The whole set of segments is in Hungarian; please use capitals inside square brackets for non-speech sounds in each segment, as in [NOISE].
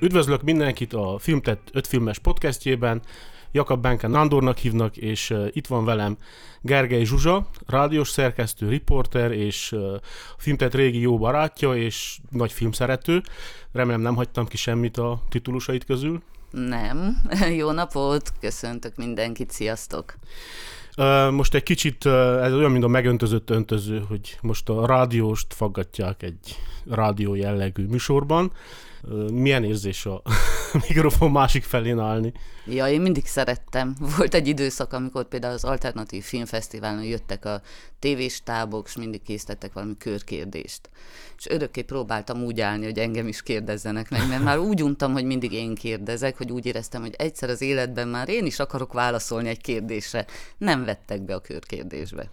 Üdvözlök mindenkit a Filmtett 5 filmes podcastjében. Jakab Benke Nándornak hívnak, és itt van velem Gergely Zsuzsa, rádiós szerkesztő, riporter, és a Filmtett régi jó barátja, és nagy filmszerető. Remélem nem hagytam ki semmit a titulusait közül. Nem. [LAUGHS] Jó napot, köszöntök mindenkit, sziasztok! Most egy kicsit, ez olyan, mint a megöntözött öntöző, hogy most a rádióst faggatják egy rádió jellegű műsorban. Milyen érzés a [LAUGHS] mikrofon másik felén állni? Ja, én mindig szerettem. [LAUGHS] Volt egy időszak, amikor például az Alternatív Filmfesztiválon jöttek a tévéstábok, és mindig készítettek valami körkérdést. És örökké próbáltam úgy állni, hogy engem is kérdezzenek meg, mert már úgy untam, hogy mindig én kérdezek, hogy úgy éreztem, hogy egyszer az életben már én is akarok válaszolni egy kérdésre. Nem vettek be a körkérdésbe.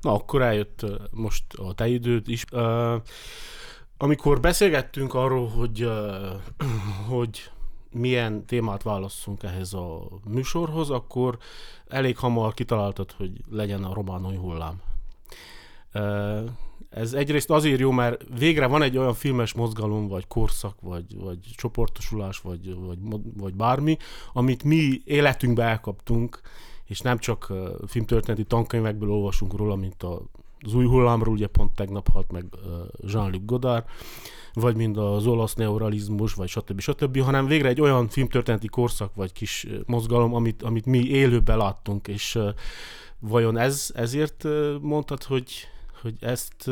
Na, akkor eljött most a te időd is. Uh, amikor beszélgettünk arról, hogy, [CLEARS THROAT] hogy milyen témát válasszunk ehhez a műsorhoz, akkor elég hamar kitaláltad, hogy legyen a románói hullám. Ez egyrészt azért jó, mert végre van egy olyan filmes mozgalom, vagy korszak, vagy, vagy csoportosulás, vagy, vagy, vagy bármi, amit mi életünkbe elkaptunk, és nem csak filmtörténeti tankönyvekből olvasunk róla, mint a az új hullámról, ugye pont tegnap halt meg Jean-Luc Godard, vagy mind az olasz neuralizmus, vagy stb. stb., hanem végre egy olyan filmtörténeti korszak, vagy kis mozgalom, amit, amit mi élőben láttunk, és vajon ez ezért mondtad, hogy, hogy ezt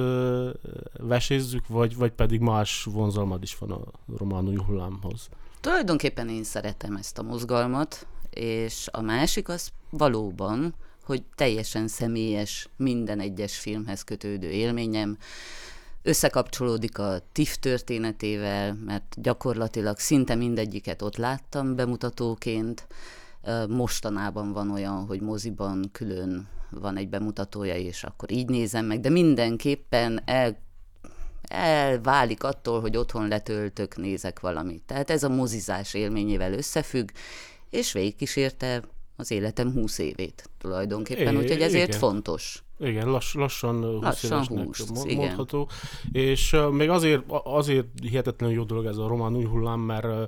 vesézzük, vagy, vagy pedig más vonzalmad is van a román új hullámhoz? Tulajdonképpen én szeretem ezt a mozgalmat, és a másik az valóban, hogy teljesen személyes, minden egyes filmhez kötődő élményem, összekapcsolódik a TIF történetével, mert gyakorlatilag szinte mindegyiket ott láttam bemutatóként. Mostanában van olyan, hogy moziban külön van egy bemutatója, és akkor így nézem meg, de mindenképpen el elválik attól, hogy otthon letöltök, nézek valamit. Tehát ez a mozizás élményével összefügg, és végigkísérte az életem 20 évét tulajdonképpen, é, úgyhogy ezért igen. fontos. Igen, lass, lassan 20 lassan évesnek 20, mondható. Igen. És uh, még azért, azért hihetetlenül jó dolog ez a román új hullám, mert uh,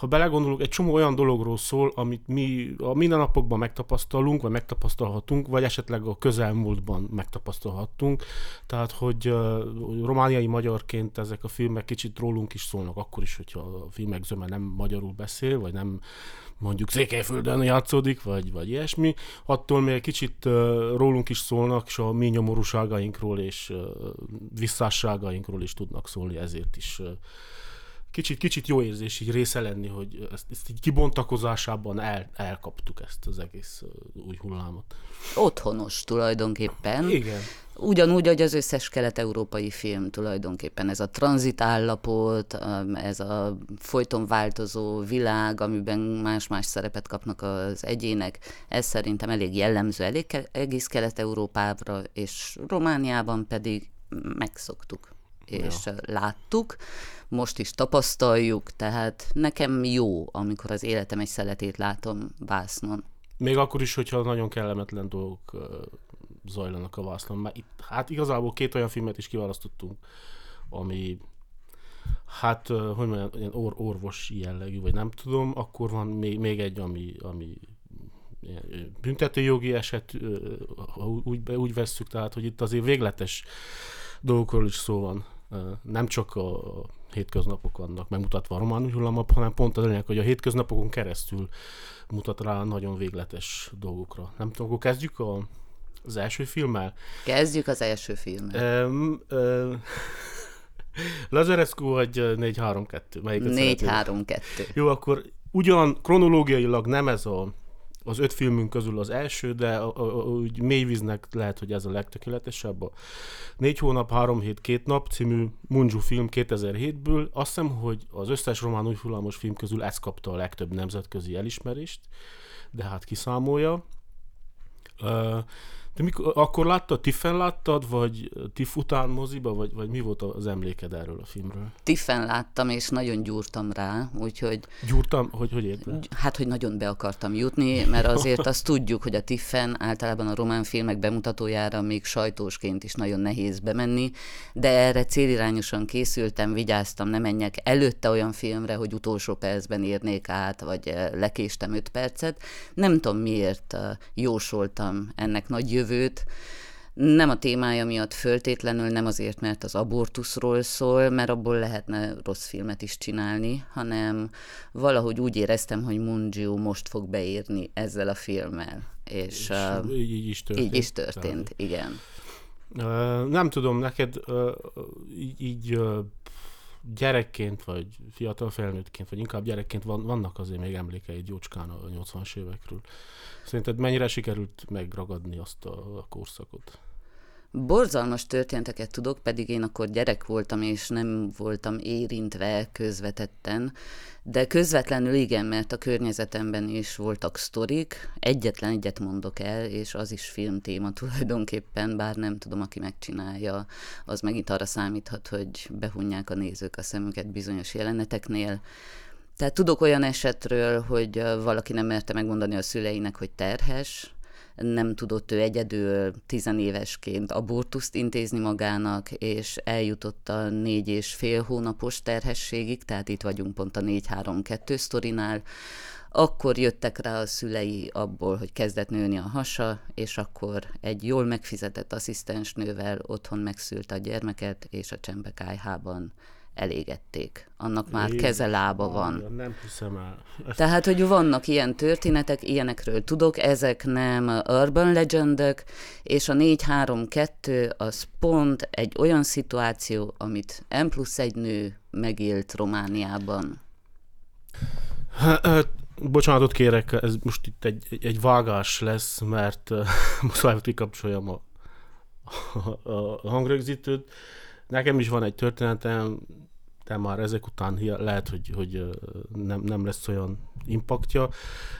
ha belegondolunk, egy csomó olyan dologról szól, amit mi a mindennapokban megtapasztalunk, vagy megtapasztalhatunk, vagy esetleg a közelmúltban megtapasztalhattunk. Tehát, hogy romániai magyarként ezek a filmek kicsit rólunk is szólnak, akkor is, hogyha a filmek zöme nem magyarul beszél, vagy nem mondjuk Székelyföldön játszódik, vagy, vagy ilyesmi, attól még kicsit rólunk is szólnak, és a mi nyomorúságainkról és uh, visszásságainkról is tudnak szólni, ezért is kicsit, kicsit jó érzés így része lenni, hogy ezt, ezt így kibontakozásában el, elkaptuk ezt az egész új hullámot. Otthonos tulajdonképpen. Igen. Ugyanúgy, hogy az összes kelet-európai film tulajdonképpen ez a tranzitállapot, ez a folyton változó világ, amiben más-más szerepet kapnak az egyének, ez szerintem elég jellemző elég, egész kelet-európára, és Romániában pedig megszoktuk, és ja. láttuk most is tapasztaljuk, tehát nekem jó, amikor az életem egy szeletét látom vásznon. Még akkor is, hogyha nagyon kellemetlen dolgok zajlanak a vásznon. Mert itt, hát igazából két olyan filmet is kiválasztottunk, ami hát, hogy mondjam, ilyen or, orvosi jellegű, vagy nem tudom, akkor van még, még egy, ami, ami büntetőjogi eset, úgy, úgy vesszük, tehát, hogy itt azért végletes dolgokról is szó van. Nem csak a hétköznapok vannak megmutatva a román hullamap, hanem pont az lényeg, hogy a hétköznapokon keresztül mutat rá nagyon végletes dolgokra. Nem tudom, akkor kezdjük a, az első filmmel? Kezdjük az első filmmel. Um, um, [LAUGHS] Lazarescu vagy 4-3-2? 4-3-2. Jó, akkor ugyan kronológiailag nem ez a az öt filmünk közül az első, de a, a, a, úgy mélyvíznek lehet, hogy ez a legtökéletesebb. A Négy hónap, három hét, két nap című Munju film 2007-ből. Azt hiszem, hogy az összes román új film közül ez kapta a legtöbb nemzetközi elismerést, de hát kiszámolja. Uh, De mikor, akkor láttad, Tiffen láttad, vagy Tiff után moziba, vagy, vagy mi volt az emléked erről a filmről? Tiffen láttam, és nagyon gyúrtam rá, úgyhogy... Gyúrtam? Hogy, hogy érted? Hát, hogy nagyon be akartam jutni, mert azért azt tudjuk, hogy a Tiffen általában a román filmek bemutatójára még sajtósként is nagyon nehéz bemenni, de erre célirányosan készültem, vigyáztam, ne menjek előtte olyan filmre, hogy utolsó percben érnék át, vagy eh, lekéstem öt percet. Nem tudom miért eh, jósoltam ennek nagy jövőt, nem a témája miatt föltétlenül, nem azért, mert az abortuszról szól, mert abból lehetne rossz filmet is csinálni, hanem valahogy úgy éreztem, hogy Mungiu most fog beírni ezzel a filmmel. És, és uh, így, így is történt. Így is történt, Tehát. igen. Uh, nem tudom, neked uh, így, így uh, gyerekként, vagy fiatal felnőttként, vagy inkább gyerekként van, vannak azért még emlékeid jócskán a 80-as évekről. Szerinted mennyire sikerült megragadni azt a, a korszakot? Borzalmas történeteket tudok, pedig én akkor gyerek voltam, és nem voltam érintve közvetetten, de közvetlenül igen, mert a környezetemben is voltak sztorik, egyetlen egyet mondok el, és az is filmtéma [LAUGHS] tulajdonképpen, bár nem tudom, aki megcsinálja, az megint arra számíthat, hogy behunják a nézők a szemüket bizonyos jeleneteknél. Tehát tudok olyan esetről, hogy valaki nem merte megmondani a szüleinek, hogy terhes, nem tudott ő egyedül tizenévesként abortuszt intézni magának, és eljutott a négy és fél hónapos terhességig, tehát itt vagyunk pont a 4-3-2 sztorinál, akkor jöttek rá a szülei abból, hogy kezdett nőni a hasa, és akkor egy jól megfizetett asszisztensnővel otthon megszült a gyermeket, és a Csembekájhában elégették. Annak már Én, keze lába van. Nem hiszem el. Ezt... Tehát, hogy vannak ilyen történetek, ilyenekről tudok, ezek nem urban legendek, és a 4-3-2 az pont egy olyan szituáció, amit M plusz egy nő megélt Romániában. Bocsánatot kérek, ez most itt egy, egy vágás lesz, mert [LAUGHS] muszáj kikapcsoljam a, a, a hangrögzítőt. Nekem is van egy történetem, de már ezek után lehet, hogy, hogy nem, nem lesz olyan impaktja.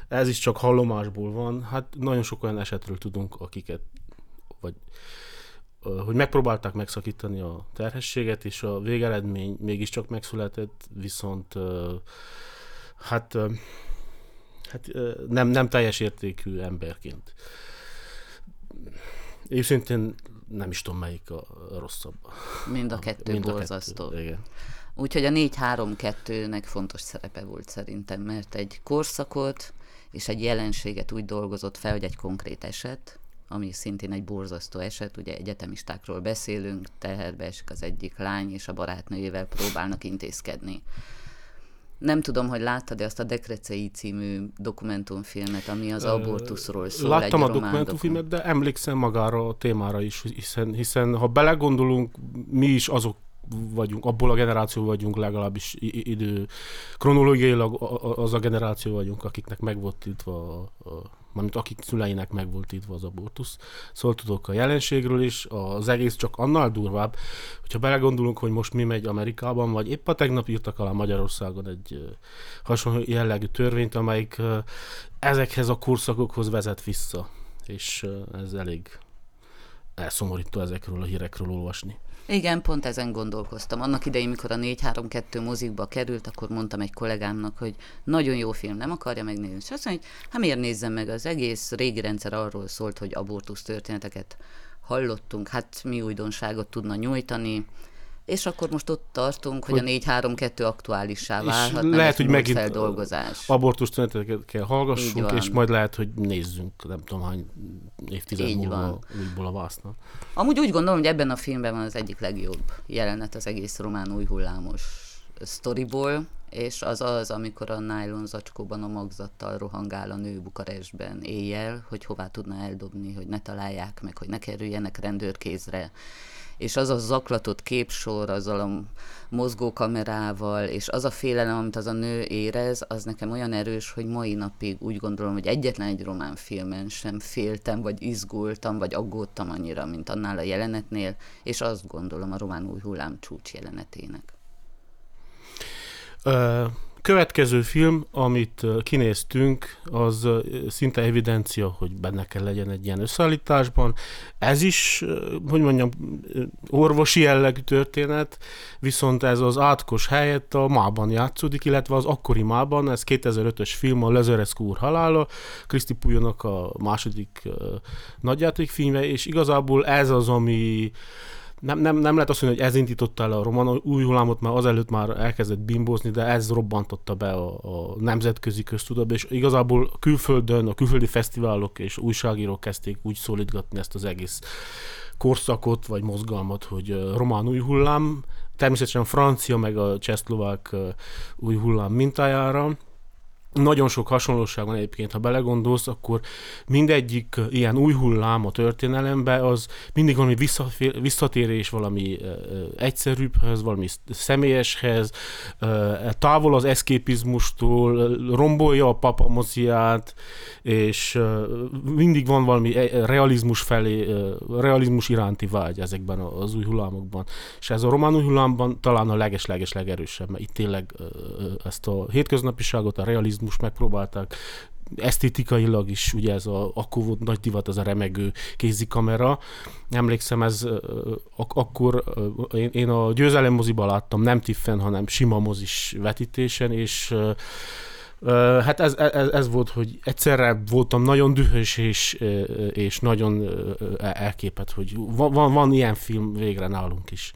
Ez is csak hallomásból van. Hát nagyon sok olyan esetről tudunk, akiket vagy hogy megpróbálták megszakítani a terhességet, és a végeredmény mégiscsak megszületett, viszont hát, hát nem, nem teljes értékű emberként. Szintén nem is tudom, melyik a rosszabb. Mind a kettő Mind borzasztó. A kettő, igen. Úgyhohogy a 4-3-2-nek fontos szerepe volt szerintem, mert egy korszakot és egy jelenséget úgy dolgozott fel, hogy egy konkrét eset, ami szintén egy borzasztó eset, ugye egyetemistákról beszélünk, teherbe esik az egyik lány, és a barátnőjével próbálnak intézkedni. Nem tudom, hogy láttad-e azt a Dekrecei című dokumentumfilmet, ami az abortuszról szól. Láttam a dokumentumfilmet, de emlékszem magára a témára is, hiszen, hiszen ha belegondolunk, mi is azok vagyunk, abból a generáció vagyunk legalábbis idő, kronológiailag az a generáció vagyunk, akiknek meg volt tiltva, mármint akik szüleinek meg volt tiltva az abortusz. Szóval tudok a jelenségről is, az egész csak annál durvább, hogyha belegondolunk, hogy most mi megy Amerikában, vagy épp a tegnap írtak alá Magyarországon egy hasonló jellegű törvényt, amelyik ezekhez a korszakokhoz vezet vissza, és ez elég elszomorító ezekről a hírekről olvasni. Igen, pont ezen gondolkoztam. Annak idején, mikor a 4-3-2 mozikba került, akkor mondtam egy kollégámnak, hogy nagyon jó film, nem akarja megnézni. És azt mondja, hogy hát miért nézzem meg, az egész régi rendszer arról szólt, hogy abortusz történeteket hallottunk, hát mi újdonságot tudna nyújtani, és akkor most ott tartunk, hogy, hogy a 4-3-2 aktuálissá válhat. Lehet, hogy megint feldolgozás. abortusz történeteket kell hallgassunk, és majd lehet, hogy nézzünk, nem tudom hány évtized Így múlva újból a vásznak. Amúgy úgy gondolom, hogy ebben a filmben van az egyik legjobb jelenet az egész román új hullámos sztoriból, és az az, amikor a nylon zacskóban a magzattal rohangál a nő Bukarestben éjjel, hogy hová tudna eldobni, hogy ne találják meg, hogy ne kerüljenek rendőrkézre és az a zaklatott képsor, azzal a mozgókamerával, és az a félelem, amit az a nő érez, az nekem olyan erős, hogy mai napig úgy gondolom, hogy egyetlen egy román filmen sem féltem, vagy izgultam, vagy aggódtam annyira, mint annál a jelenetnél, és azt gondolom a román új hullám csúcs jelenetének. Uh, következő film, amit kinéztünk, az szinte evidencia, hogy benne kell legyen egy ilyen összeállításban. Ez is, hogy mondjam, orvosi jellegű történet, viszont ez az átkos helyett a mában játszódik, illetve az akkori mában, ez 2005-ös film, a Lezerescu úr halála, Kriszti Pujónak a második nagyjátékfilme, és igazából ez az, ami nem, nem, nem lehet azt mondani, hogy ez indította el a roman új hullámot, mert azelőtt már elkezdett bimbózni, de ez robbantotta be a, a nemzetközi köztudatba, és igazából külföldön, a külföldi fesztiválok és újságírók kezdték úgy szólítgatni ezt az egész korszakot, vagy mozgalmat, hogy román új hullám, természetesen francia, meg a csehszlovák új hullám mintájára, nagyon sok hasonlóság van egyébként, ha belegondolsz, akkor mindegyik ilyen új hullám a történelembe, az mindig valami visszatérés valami egyszerűbbhez, valami személyeshez, távol az eszképizmustól, rombolja a papamoziát, és mindig van valami e, realizmus felé, realizmus iránti vágy ezekben az új hullámokban. És ez a román új hullámban talán a leges-leges legerősebb, mert itt tényleg ezt a hétköznapiságot, a realizmus realizmus megpróbálták esztétikailag is, ugye ez a, akkor volt nagy divat, az a remegő kézikamera. Emlékszem, ez ak- akkor én, én a győzelem moziban láttam, nem tiffen, hanem sima mozis vetítésen, és hát ez, ez, ez volt, hogy egyszerre voltam nagyon dühös és, és nagyon elképet, hogy van, van, van ilyen film végre nálunk is.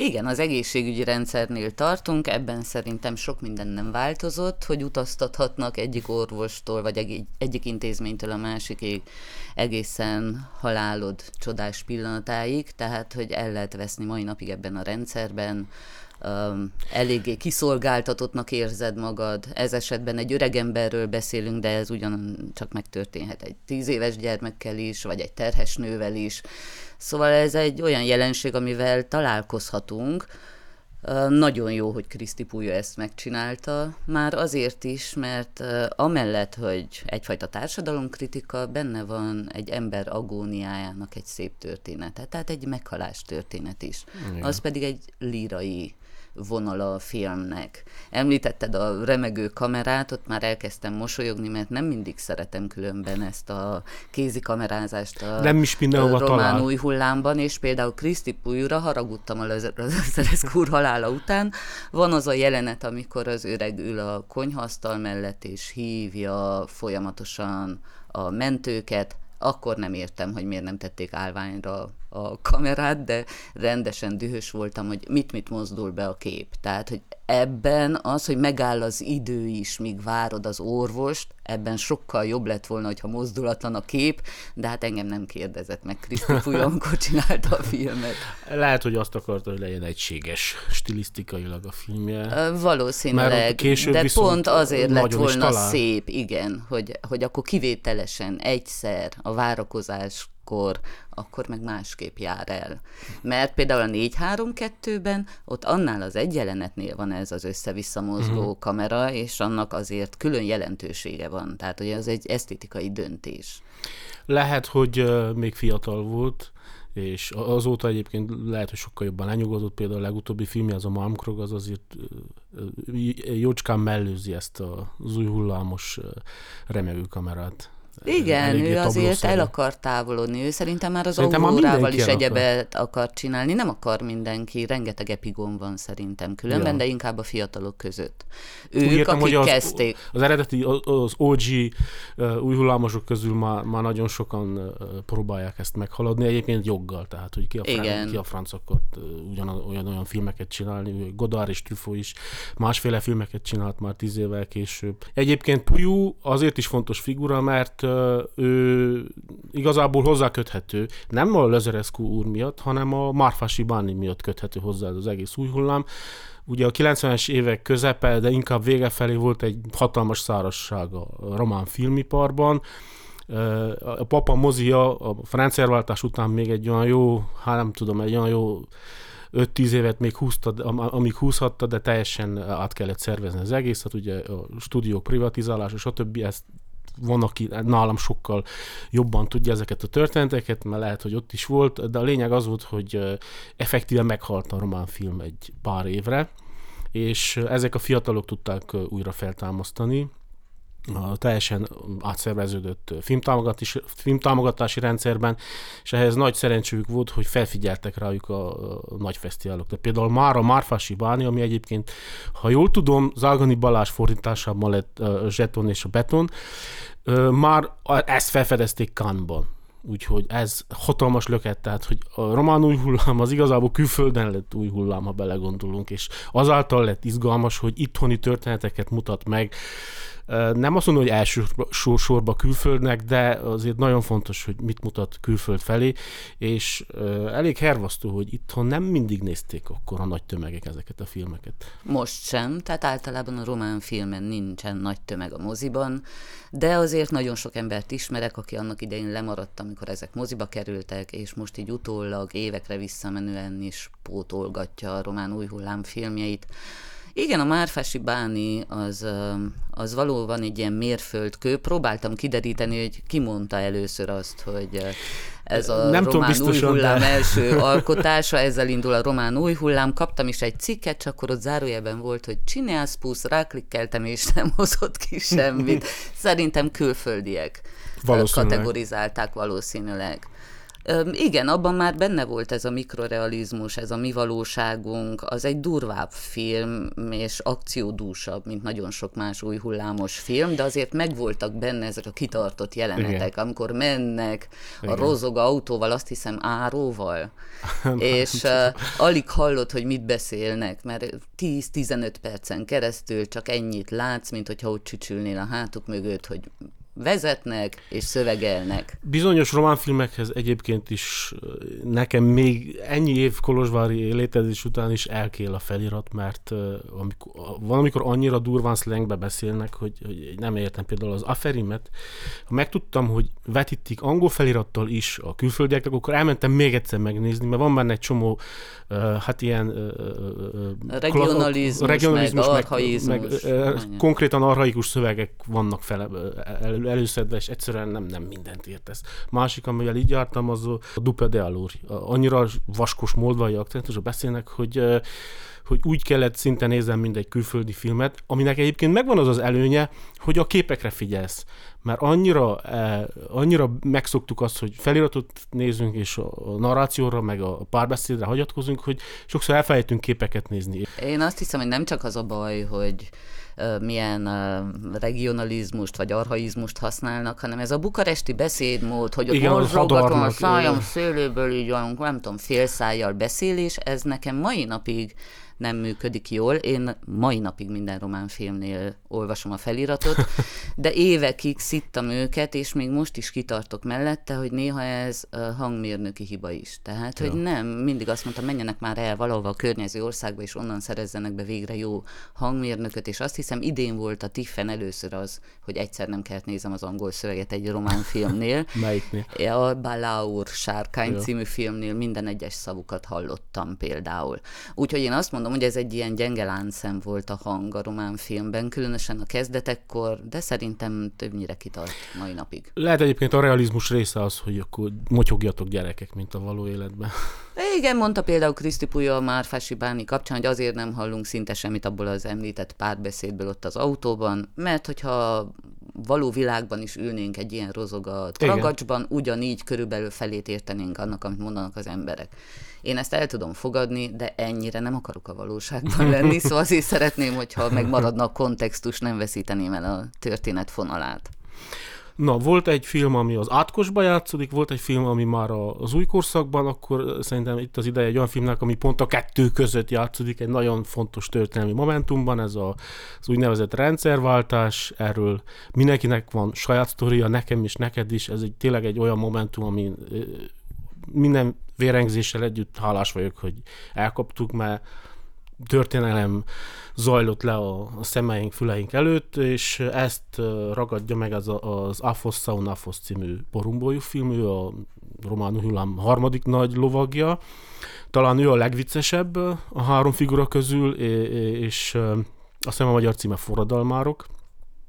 Igen, az egészségügyi rendszernél tartunk, ebben szerintem sok minden nem változott, hogy utaztathatnak egyik orvostól, vagy egy, egyik intézménytől a másikig egészen halálod csodás pillanatáig, tehát hogy el lehet veszni mai napig ebben a rendszerben, um, eléggé kiszolgáltatottnak érzed magad. Ez esetben egy öreg emberről beszélünk, de ez ugyancsak megtörténhet egy tíz éves gyermekkel is, vagy egy terhes nővel is. Szóval ez egy olyan jelenség, amivel találkozhatunk. Nagyon jó, hogy Kriszti Púja ezt megcsinálta, már azért is, mert amellett, hogy egyfajta társadalomkritika, benne van egy ember agóniájának egy szép története, tehát egy meghalás történet is. Igen. Az pedig egy lírai vonala a filmnek. Említetted a remegő kamerát, ott már elkezdtem mosolyogni, mert nem mindig szeretem különben ezt a kézi kamerázást a nem is román talál. új hullámban, és például Kriszti Pújra haragudtam a Lezereszk [LAUGHS] halála után. Van az a jelenet, amikor az öreg ül a konyhasztal mellett, és hívja folyamatosan a mentőket, akkor nem értem, hogy miért nem tették állványra a kamerát, de rendesen dühös voltam, hogy mit-mit mozdul be a kép. Tehát, hogy ebben az, hogy megáll az idő is, míg várod az orvost, ebben sokkal jobb lett volna, hogyha mozdulatlan a kép, de hát engem nem kérdezett meg Kriszti [LAUGHS] amikor csinálta a filmet. Lehet, hogy azt akarta, hogy legyen egységes stilisztikailag a filmje. Valószínűleg, de pont azért lett volna szép, igen, hogy, hogy akkor kivételesen egyszer a várakozás akkor, akkor meg másképp jár el. Mert például a 4-3-2-ben ott annál az egy jelenetnél van ez az össze-vissza mozgó uh-huh. kamera, és annak azért külön jelentősége van. Tehát, hogy az egy esztétikai döntés. Lehet, hogy még fiatal volt, és azóta egyébként lehet, hogy sokkal jobban lenyugodott, például a legutóbbi filmje, az a Malmkrog, az azért jócskán mellőzi ezt az új hullámos remegő kamerát. Igen, ő azért el akar távolodni. Ő szerintem már az szerintem aurórával is egyebet akar. akar csinálni. Nem akar mindenki, rengeteg epigon van szerintem különben, ja. de inkább a fiatalok között. Ők, Úgy értem, akik hogy az, kezdték. Az eredeti, az OG uh, új hullámosok közül már, már nagyon sokan uh, próbálják ezt meghaladni, egyébként joggal, tehát hogy ki a, frán, ki a franc akart uh, ugyan, olyan, olyan filmeket csinálni. Godard és Truffaut is másféle filmeket csinált már tíz évvel később. Egyébként Puyu azért is fontos figura, mert ő igazából hozzá köthető, nem a Lezerescu úr miatt, hanem a Marfasi Báni miatt köthető hozzá az egész új hullám. Ugye a 90-es évek közepe, de inkább vége felé volt egy hatalmas szárasság a román filmiparban, a Papa Mozia a franciárváltás után még egy olyan jó, hát nem tudom, egy olyan jó 5-10 évet még húzta, amíg húzhatta, de teljesen át kellett szervezni az egészet, ugye a stúdiók privatizálása, stb. ezt van, aki nálam sokkal jobban tudja ezeket a történeteket, mert lehet, hogy ott is volt, de a lényeg az volt, hogy effektíven meghalt a román film egy pár évre, és ezek a fiatalok tudták újra feltámasztani a teljesen átszerveződött filmtámogatási, filmtámogatási rendszerben, és ehhez nagy szerencséjük volt, hogy felfigyeltek rájuk a, a nagy fesztiválok. De például már a Márfási Báni, ami egyébként, ha jól tudom, Zágani Balázs fordításában lett a Zseton és a Beton, már ezt felfedezték Cannes-ban. Úgyhogy ez hatalmas löket, tehát hogy a román új hullám az igazából külföldön lett új hullám, ha belegondolunk, és azáltal lett izgalmas, hogy itthoni történeteket mutat meg, nem azt mondom, hogy első sorba külföldnek, de azért nagyon fontos, hogy mit mutat külföld felé, és elég hervasztó, hogy itthon nem mindig nézték akkor a nagy tömegek ezeket a filmeket. Most sem, tehát általában a román filmen nincsen nagy tömeg a moziban, de azért nagyon sok embert ismerek, aki annak idején lemaradt, amikor ezek moziba kerültek, és most így utólag évekre visszamenően is pótolgatja a román új hullám filmjeit. Igen, a Márfási Báni az, az valóban egy ilyen mérföldkő. Próbáltam kideríteni, hogy ki mondta először azt, hogy ez a Nem román tudom, új hullám de... első alkotása, ezzel indul a román új hullám. Kaptam is egy cikket, csak akkor ott zárójelben volt, hogy csinálsz pusz, ráklikkeltem, és [LAUGHS] nem hozott ki semmit. Szerintem külföldiek kategorizálták valószínűleg. Igen, abban már benne volt ez a mikrorealizmus, ez a mi valóságunk, az egy durvább film, és akciódúsabb, mint nagyon sok más új hullámos film, de azért megvoltak benne ezek a kitartott jelenetek, Igen. amikor mennek Igen. a rozog autóval, azt hiszem áróval, [LAUGHS] és uh, alig hallod, hogy mit beszélnek, mert 10-15 percen keresztül csak ennyit látsz, mint hogyha ott csücsülnél a hátuk mögött, hogy vezetnek és szövegelnek. Bizonyos románfilmekhez egyébként is nekem még ennyi év Kolozsvári létezés után is elkél a felirat, mert amikor, van, amikor annyira durván szlengbe beszélnek, hogy, hogy nem értem például az Aferimet. Ha megtudtam, hogy vetítik angol felirattal is a külföldieknek, akkor elmentem még egyszer megnézni, mert van benne egy csomó hát ilyen regionalizmus, regionalizmus meg, meg, arhaizmus. Meg, meg, konkrétan arhaikus szövegek vannak fel, el, előszedve, és egyszerűen nem, nem mindent értesz. Másik, amivel így jártam, az a Dupe de Alur. Annyira vaskos moldvai akcentusra beszélnek, hogy hogy úgy kellett szinte nézem, mint egy külföldi filmet, aminek egyébként megvan az az előnye, hogy a képekre figyelsz. Mert annyira, eh, annyira megszoktuk azt, hogy feliratot nézünk, és a narrációra, meg a párbeszédre hagyatkozunk, hogy sokszor elfelejtünk képeket nézni. Én azt hiszem, hogy nem csak az a baj, hogy milyen regionalizmust vagy arhaizmust használnak, hanem ez a bukaresti beszédmód, hogy ott morzsogatom a szájam szőlőből, így olyan, nem tudom, félszájjal beszélés, ez nekem mai napig nem működik jól. Én mai napig minden román filmnél olvasom a feliratot, [LAUGHS] de évekig szittam őket, és még most is kitartok mellette, hogy néha ez hangmérnöki hiba is. Tehát, ja. hogy nem, mindig azt mondtam, menjenek már el valahova a környező országba, és onnan szerezzenek be végre jó hangmérnököt, és azt hiszem idén volt a Tiffen először az, hogy egyszer nem kellett nézem az angol szöveget egy román filmnél. [LAUGHS] Melyiknél? A Balaur Sárkány ja. című filmnél minden egyes szavukat hallottam például. Úgyhogy én azt mondom, hogy ez egy ilyen gyenge láncszem volt a hang a román filmben, különösen a kezdetekkor, de szerintem többnyire kitart mai napig. Lehet egyébként a realizmus része az, hogy akkor motyogjatok gyerekek, mint a való életben. Igen, mondta például Kriszti Puja a Márfási Báni kapcsán, hogy azért nem hallunk szinte semmit abból az említett párbeszédből ott az autóban, mert hogyha való világban is ülnénk egy ilyen rozogat ragacsban, ugyanígy körülbelül felét értenénk annak, amit mondanak az emberek. Én ezt el tudom fogadni, de ennyire nem akarok a valóságban [LAUGHS] lenni, szóval azért szeretném, hogyha megmaradna a kontextus, nem veszíteném el a történet fonalát. Na, volt egy film, ami az átkosba játszódik, volt egy film, ami már az új korszakban, akkor szerintem itt az ideje egy olyan filmnek, ami pont a kettő között játszódik, egy nagyon fontos történelmi momentumban, ez a, az úgynevezett rendszerváltás, erről mindenkinek van saját sztoria, nekem is, neked is, ez egy, tényleg egy olyan momentum, ami minden vérengzéssel együtt hálás vagyok, hogy elkaptuk, mert történelem zajlott le a, a szemeink, füleink előtt, és ezt ragadja meg az, az Afos Saunafos című porumbójú film, ő a román hullám harmadik nagy lovagja. Talán ő a legviccesebb a három figura közül, és azt hiszem a magyar címe Forradalmárok.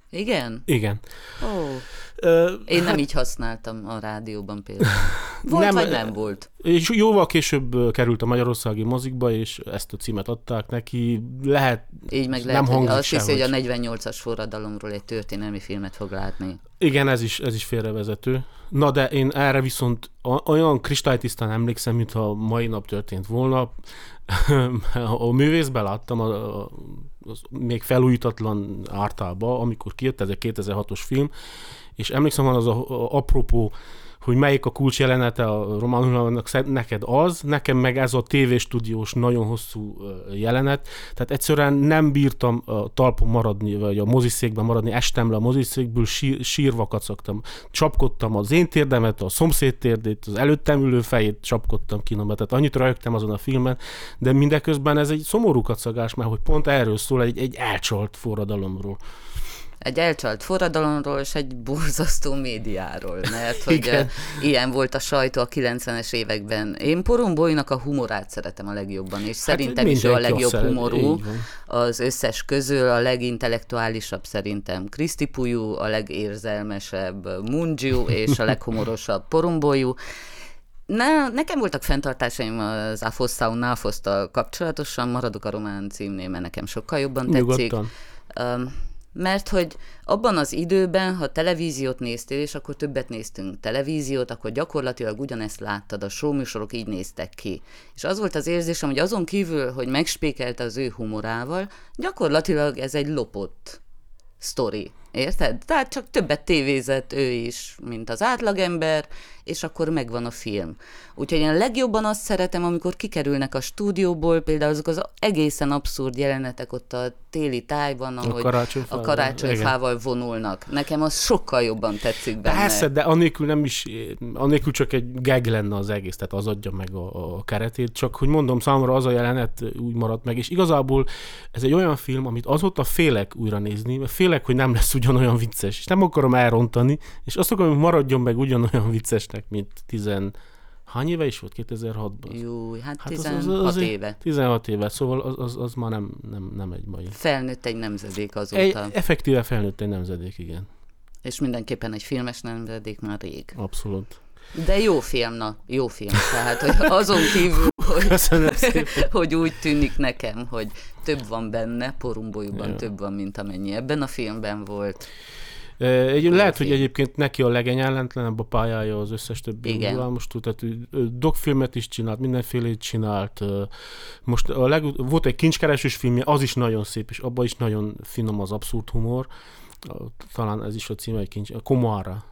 Igen? Igen. Ó, Ö, én nem így használtam a rádióban például. [LAUGHS] Volt Nem, nem, vagy nem volt? És jóval később került a magyarországi mozikba, és ezt a címet adták neki. Lehet, Így meg nem lehet, hogy hangzik azt hiszi, hogy sehogy. a 48-as forradalomról egy történelmi filmet fog látni. igen, ez is, ez is félrevezető. Na de én erre viszont olyan kristálytisztán emlékszem, mintha mai nap történt volna. [LAUGHS] a művészben láttam, a, a, az még felújítatlan ártába, amikor kijött, ez egy 2006-os film, és emlékszem, van az a, a apropó, hogy melyik a kulcs jelenete a Hullámnak, neked az, nekem meg ez a tévéstúdiós nagyon hosszú jelenet, tehát egyszerűen nem bírtam a talpon maradni, vagy a moziszékben maradni, estem le a moziszékből, sír, sírva kacagtam. Csapkodtam az én térdemet, a szomszéd térdét, az előttem ülő fejét csapkodtam kinomba, tehát annyit rögtem azon a filmen, de mindeközben ez egy szomorú kacagás, mert hogy pont erről szól, egy, egy elcsalt forradalomról. Egy elcsalt forradalomról és egy borzasztó médiáról, mert hogy Igen. ilyen volt a sajtó a 90-es években. Én Porumbolynak a humorát szeretem a legjobban, és szerintem is ő a Hát legjobb szeret- humorú az összes közül, a legintellektuálisabb szerintem Kriszti Pujú, a legérzelmesebb Mungiu és a leghumorosabb Porumbolyú. Ne, nekem voltak fenntartásaim az Afosszau Náfosztal kapcsolatosan, maradok a román címnél, mert nekem sokkal jobban tetszik. Nyugodtan. Um, mert hogy abban az időben, ha televíziót néztél, és akkor többet néztünk televíziót, akkor gyakorlatilag ugyanezt láttad, a showműsorok így néztek ki. És az volt az érzésem, hogy azon kívül, hogy megspékelte az ő humorával, gyakorlatilag ez egy lopott sztori. Érted? Tehát csak többet tévézett ő is, mint az átlagember, és akkor megvan a film. Úgyhogy én legjobban azt szeretem, amikor kikerülnek a stúdióból, például azok az egészen abszurd jelenetek ott a téli tájban, ahogy a karácsonyfával, karácsonyfával vonulnak. Nekem az sokkal jobban tetszik benne. Persze, de anélkül nem is, anélkül csak egy gag lenne az egész, tehát az adja meg a, a keretét, csak hogy mondom, számomra az a jelenet úgy maradt meg, és igazából ez egy olyan film, amit azóta félek újra nézni, mert félek, hogy nem lesz ugyanolyan vicces, és nem akarom elrontani, és azt akarom, hogy maradjon meg ugyanolyan [LAUGHS] viccesnek, mint tizen... Hány éve is volt? 2006-ban? Jó, hát, Hát az- 16 az- az egy- éve. 16 éve, szóval az, az, az már nem, nem, nem egy mai. Felnőtt egy nemzedék azóta, Egy effektíve felnőtt egy nemzedék, igen. és mindenképpen egy filmes nemzedék már rég. Abszolút. De jó film, na, jó film. Tehát, hogy azon kívül, [LAUGHS] hogy, [LAUGHS] hogy úgy tűnik nekem, hogy több van benne, porumbolyúban Ja. több van, mint amennyi ebben a filmben volt. Egy, lehet, hogy egyébként neki a legegyenletlenebb a pályája az összes többi hullámostól, tehát dogfilmet is csinált, mindenfélét csinált. Most a leg, volt egy kincskeresős filmje, az is nagyon szép, és abban is nagyon finom az abszurd humor. Talán ez is a címe, egy kincs, a Komára.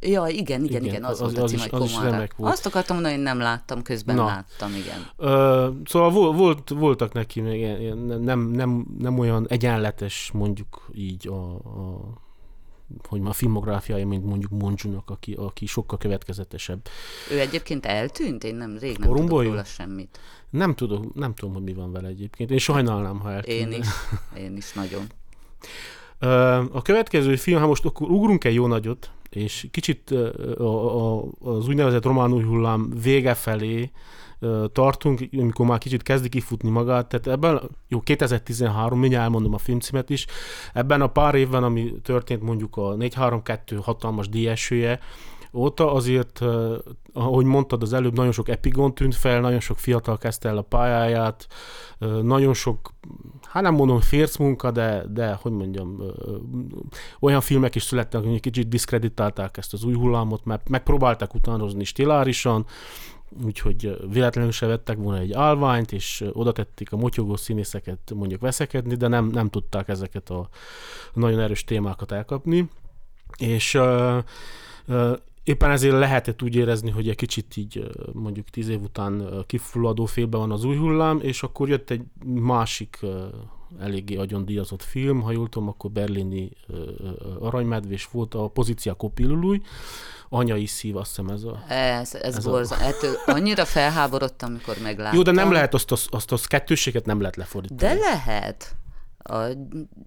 Ja, igen, igen, Igen, igen, az, az- volt a az cím, is- hogy az is remek volt. Azt akartam mondani, hogy nem láttam, közben Na. láttam, igen. Ö, szóval volt, volt, voltak neki még nem, nem, nem olyan egyenletes, mondjuk így a, a hogy már a filmográfiája, mint mondjuk Monjunak, aki, aki sokkal következetesebb. Ő egyébként eltűnt? Én nem, rég nem tudok Porumbolyú? róla semmit. Nem tudom, nem tudom, hogy mi van vele egyébként. Én sajnálnám, ha eltűnne. Én is, [LAUGHS] én is nagyon. A következő film, ha most akkor ugrunk egy jó nagyot, és kicsit az úgynevezett román új hullám vége felé tartunk, amikor már kicsit kezdi kifutni magát, tehát ebben, jó, 2013, mindjárt elmondom a filmcímet is, ebben a pár évben, ami történt mondjuk a 432 hatalmas díjesője, óta azért, ahogy mondtad az előbb, nagyon sok epigon tűnt fel, nagyon sok fiatal kezdte el a pályáját, nagyon sok, hát nem mondom férc munka, de, de hogy mondjam, olyan filmek is születtek, hogy kicsit diszkreditálták ezt az új hullámot, mert megpróbálták utánozni stilárisan, úgyhogy véletlenül se vettek volna egy állványt, és oda tették a motyogó színészeket mondjuk veszekedni, de nem, nem tudták ezeket a nagyon erős témákat elkapni. És ö, ö, éppen ezért lehetett úgy érezni, hogy egy kicsit így mondjuk tíz év után kifulladó félbe van az új hullám, és akkor jött egy másik eléggé agyondíjazott film, ha jól tudom, akkor berlini aranymedvés volt a Pozícia Kopilului, anyai szív, azt hiszem ez a... Ez, ez, Ez ez a- borza. Ettől annyira felháborodtam, amikor megláttam. Jó, de nem lehet azt, azt, azt, azt kettőséget nem lehet lefordítani. De lehet. A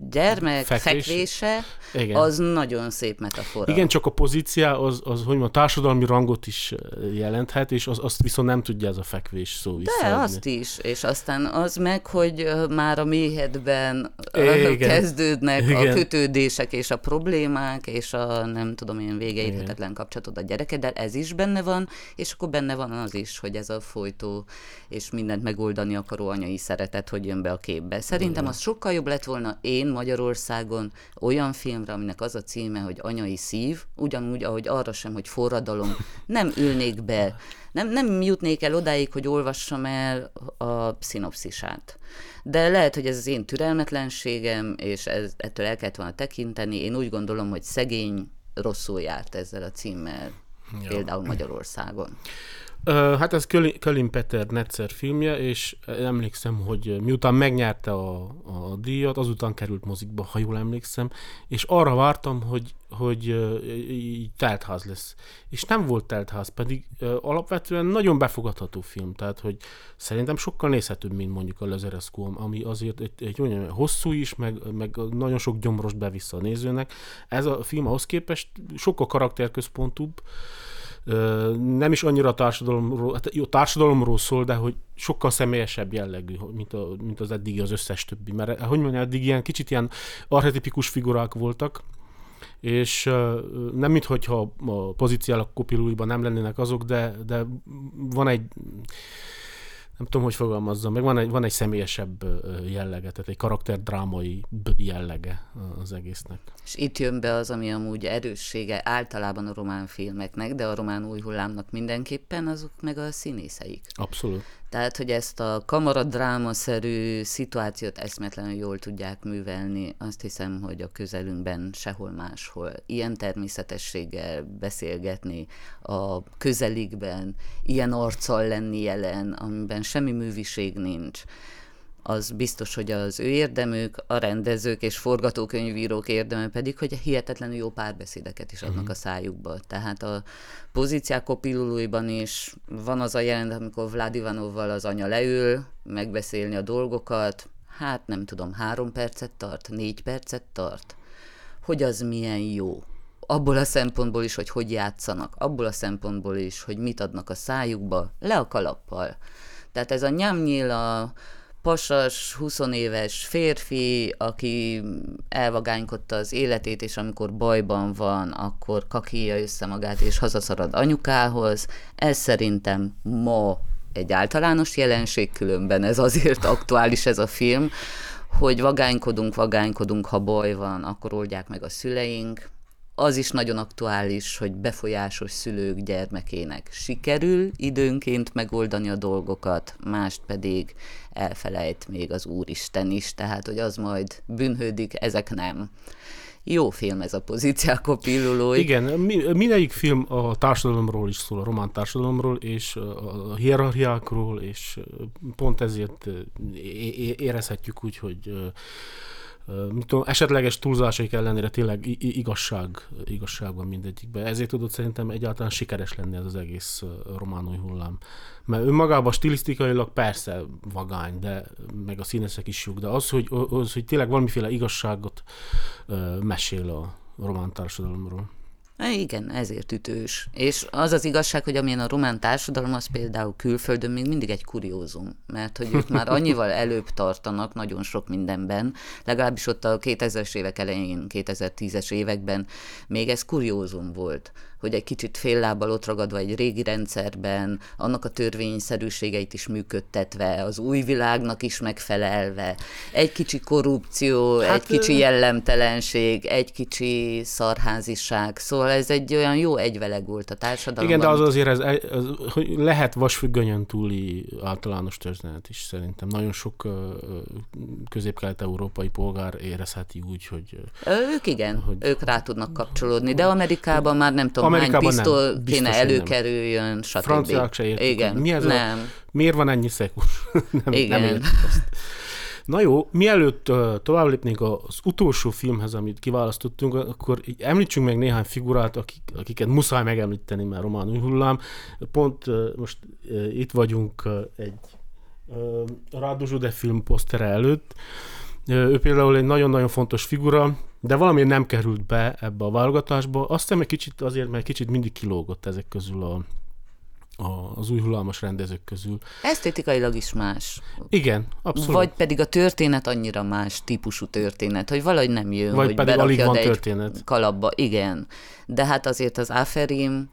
gyermek Fekvés. fekvése, Igen. az nagyon szép metafora. Igen, csak a pozícia az, az hogy mondjam, társadalmi rangot is eh, jelenthet, és az, azt viszont nem tudja ez a fekvés szó De visszaadni. azt is, és aztán az meg, hogy ö, már a méhedben ö, Igen. kezdődnek a Igen. kötődések és a problémák, és a nem tudom én végeérthetetlen kapcsolatod a gyerekeddel, ez is benne van, és akkor benne van az is, hogy ez a folytó és mindent megoldani akaró anyai szeretet, hogy jön be a képbe. Szerintem az sokkal jobb lett volna én Magyarországon olyan filmre, aminek az a címe, hogy anyai szív, ugyanúgy, ahogy arra sem, hogy forradalom, nem ülnék be, nem, nem jutnék el odáig, hogy olvassam el a szinopszisát. De lehet, hogy ez az én türelmetlenségem, és ez, ettől el kellett volna tekinteni. Én úgy gondolom, hogy szegény rosszul járt ezzel a címmel, ja. például Magyarországon. Hát ez Kölin, Peter Netzer filmje, és emlékszem, hogy miután megnyerte a, a díjat, azután került mozikba, ha jól emlékszem, és arra vártam, hogy, hogy így teltház lesz. És nem volt teltház, pedig alapvetően nagyon befogadható film, tehát hogy szerintem sokkal nézhetőbb, mint mondjuk a Lezerescu, ami azért egy, egy olyan hosszú is, meg, meg nagyon sok gyomrost bevisz a nézőnek. Ez a film ahhoz képest sokkal karakterközpontúbb, nem is annyira a társadalomról, hát jó, társadalomról szól, de hogy sokkal személyesebb jellegű, mint, a, mint az eddigi az összes többi. Mert hogy mondjam, eddig ilyen kicsit ilyen archetipikus figurák voltak, és nem minthogyha a pozíciálak kopilúiban nem lennének azok, de, de van egy nem tudom, hogy fogalmazzam, meg van egy, van egy személyesebb jellege, tehát egy karakterdrámai jellege az egésznek. És itt jön be az, ami amúgy erőssége általában a román filmeknek, de a román új hullámnak mindenképpen, azok meg a színészeik. Abszolút. Tehát, hogy ezt a kamaradrámaszerű szituációt eszmetlenül jól tudják művelni, azt hiszem, hogy a közelünkben sehol máshol ilyen természetességgel beszélgetni, a közelikben ilyen arccal lenni jelen, amiben semmi műviség nincs az biztos, hogy az ő érdemük, a rendezők és forgatókönyvírók érdeme pedig, hogy hihetetlenül jó párbeszédeket is adnak a szájukba. Tehát a pozíciák kopilulóiban is van az a jelent, amikor Vlad Ivanovval az anya leül, megbeszélni a dolgokat, hát nem tudom, három percet tart, négy percet tart, hogy az milyen jó. Abból a szempontból is, hogy hogy játszanak, abból a szempontból is, hogy mit adnak a szájukba, le a kalappal. Tehát ez a nyámnyil a pasas, 20 éves férfi, aki elvagánykodta az életét, és amikor bajban van, akkor kakíja össze magát, és hazaszarad anyukához. Ez szerintem ma egy általános jelenség, különben ez azért aktuális ez a film, hogy vagánykodunk, vagánykodunk, ha baj van, akkor oldják meg a szüleink. Az is nagyon aktuális, hogy befolyásos szülők gyermekének sikerül időnként megoldani a dolgokat, mást pedig elfelejt még az Úristen is, tehát hogy az majd bűnhődik, ezek nem. Jó film ez a pozíciákó pillulói. Igen, mi- mindegyik film a társadalomról is szól, a román társadalomról, és a hierarchiákról, és pont ezért é- érezhetjük úgy, hogy ö, mit tudom, esetleges túlzásaik ellenére tényleg igazság, igazság van mindegyikben. Ezért tudott szerintem egyáltalán sikeres lenni ez az egész ö, román új hullám. Mert önmagában stilisztikailag persze vagány, de meg a színészek is jók, de az, hogy, az, hogy tényleg valamiféle igazságot mesél a román társadalomról. Há, Igen, ezért ütős. És az az igazság, hogy amilyen a román társadalom, az például külföldön még mindig egy kuriózum, mert hogy ők már annyival [LAUGHS] előbb tartanak nagyon sok mindenben, legalábbis ott a 2000-es évek elején, 2010-es években még ez kuriózum volt, hogy egy kicsit fél lábbal ott ragadva egy régi rendszerben, annak a törvényszerűségeit is működtetve, az új világnak is megfelelve, egy kicsi korrupció, hát, egy kicsi jellemtelenség, egy kicsi szarháziság, szóval ez egy olyan jó egyveleg volt a társadalomban. Igen, de az azért ez, ez, hogy lehet vasfüggönyön túli általános történet is szerintem. Nagyon sok közép-kelet-európai polgár érezheti úgy, hogy... Ők igen, hogy... ők rá tudnak kapcsolódni, de Amerikában már nem tudom, Amerikában hány nem. pisztol Biztos, kéne előkerüljön, stb. Franciák se értik, Igen, mi ez a- nem. Miért van ennyi szekus? [LAUGHS] nem, Igen. nem értik azt. Na jó, mielőtt uh, tovább lépnénk az utolsó filmhez, amit kiválasztottunk, akkor így említsünk meg néhány figurát, akik, akiket muszáj megemlíteni, mert román új hullám. Pont uh, most uh, itt vagyunk egy Zsude film posztere előtt, Ő például egy nagyon-nagyon fontos figura, de valamiért nem került be ebbe a válogatásba. Azt hiszem, egy kicsit azért, mert kicsit mindig kilógott ezek közül a, a, az új hullámos rendezők közül. Esztétikailag is más. Igen, abszolút. Vagy pedig a történet annyira más típusú történet, hogy valahogy nem jön, Vagy hogy pedig alig van történet. kalapba. Igen. De hát azért az Aferim,